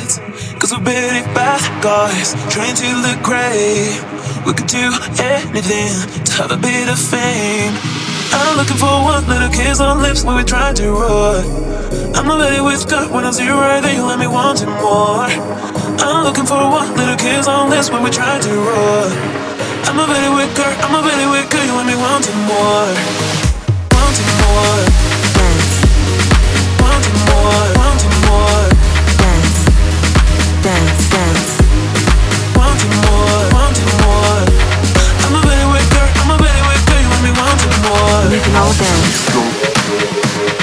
Cause we're beauty bath guys, trained to look great. We could do anything to have a bit of fame. I'm looking for one little kiss on lips when we try to roar. I'm already with God when I see you right there, you let me want it more. I'm looking for one little kiss on lips when we try to roar. I'm already with God, I'm already with God, you let me want it more. Want it more. dance.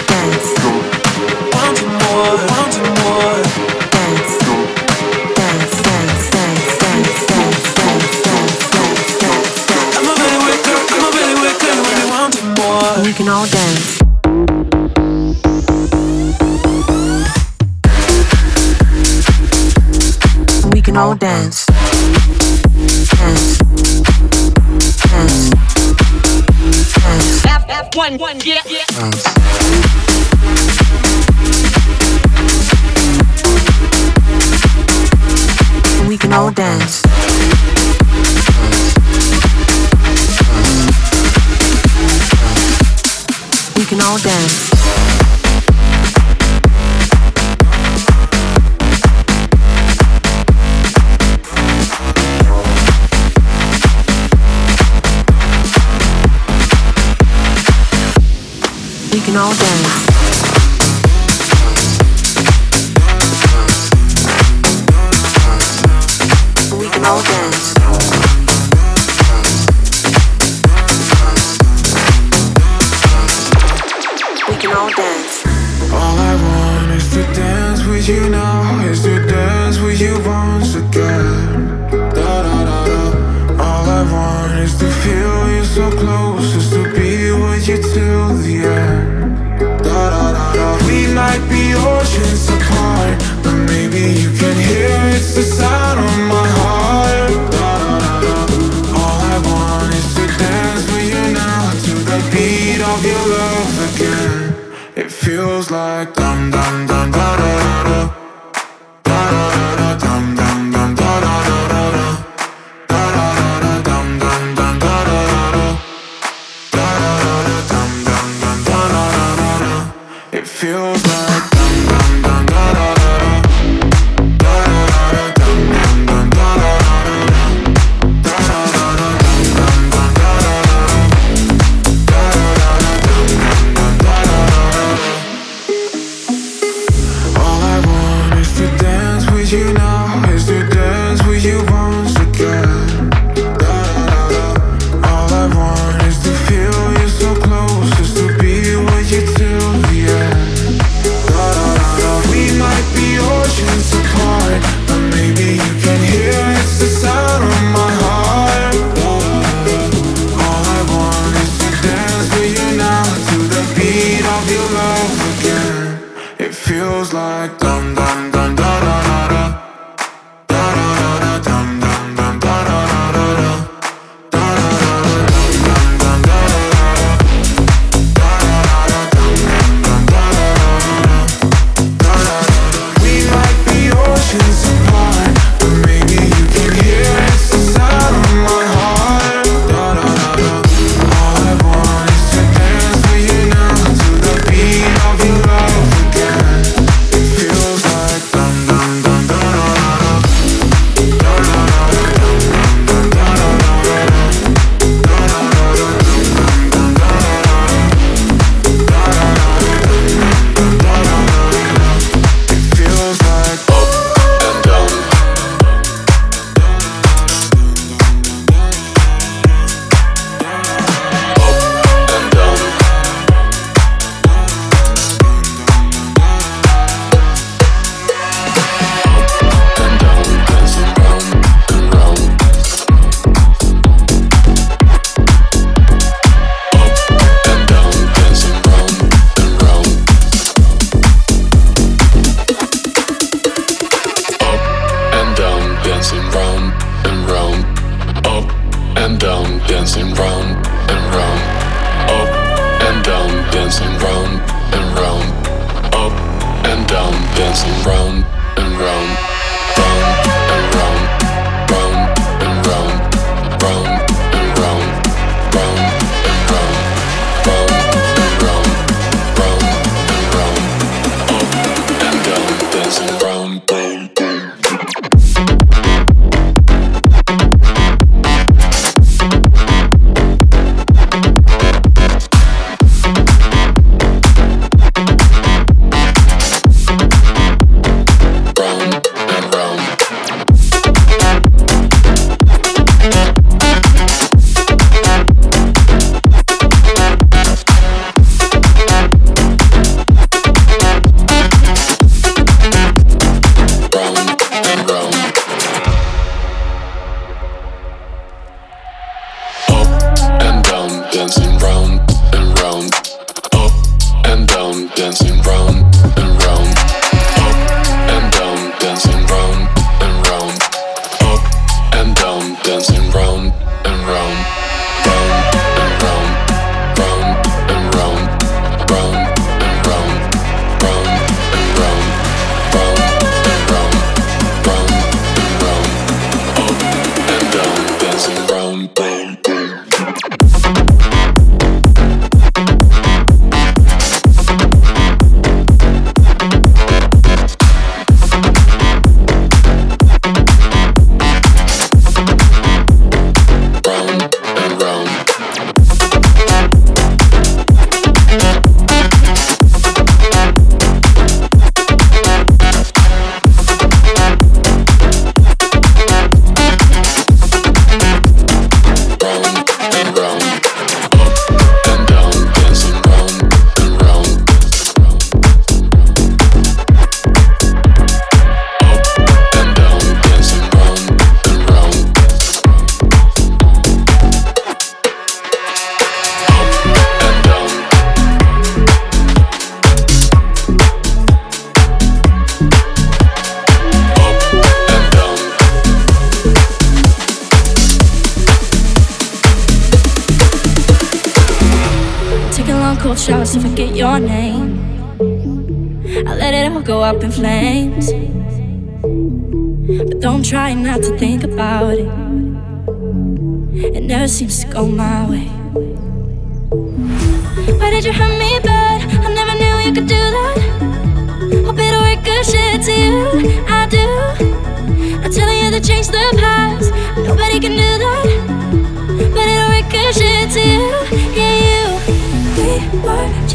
Dance. Want more, want more. Dance. Dance, dance, dance, dance, dance, dance, dance, dance, We can all dance. We can all dance. one, one, yeah, yeah. Bounce. we can all dance. We can all dance. can all dance. We can all dance. We can all dance. All I want is to dance with you now, is to dance with you once.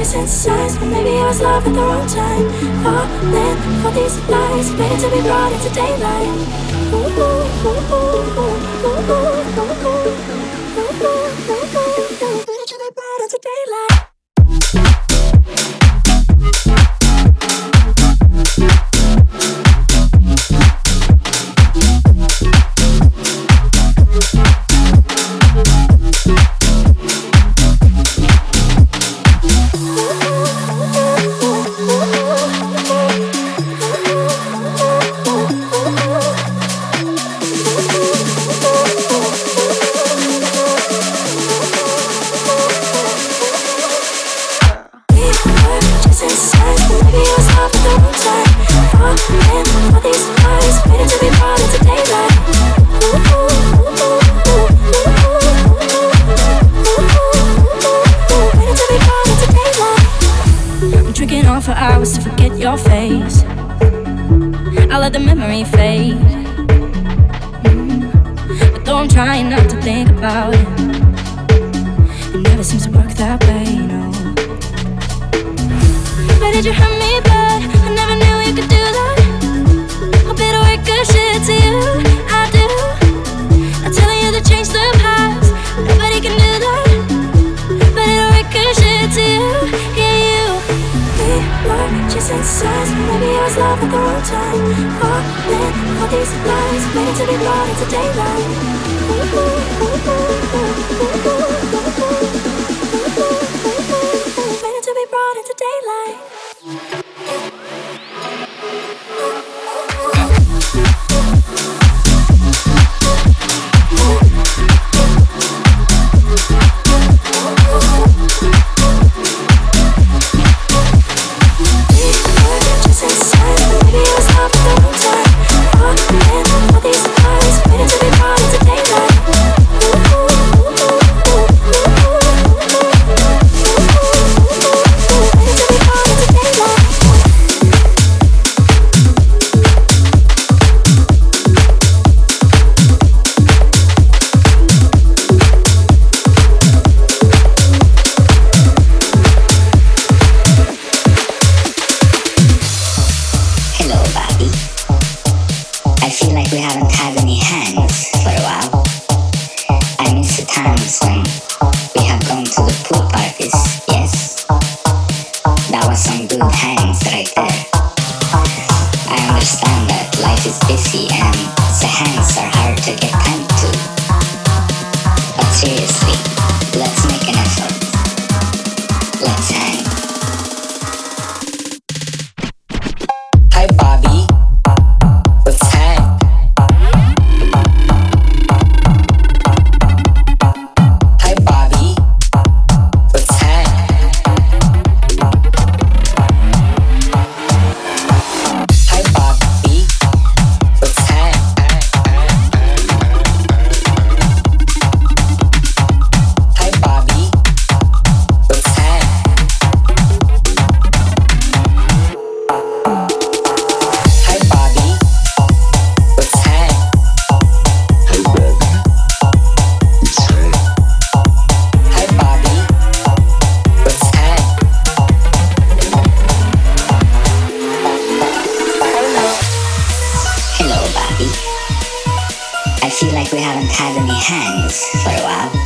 kissing signs, but maybe I was love at the wrong time. Falling for these lies, waiting to be brought into daylight. Ooh, ooh, ooh, ooh, ooh, ooh, ooh, ooh, ooh, ooh, ooh, ooh. had any hands for a while.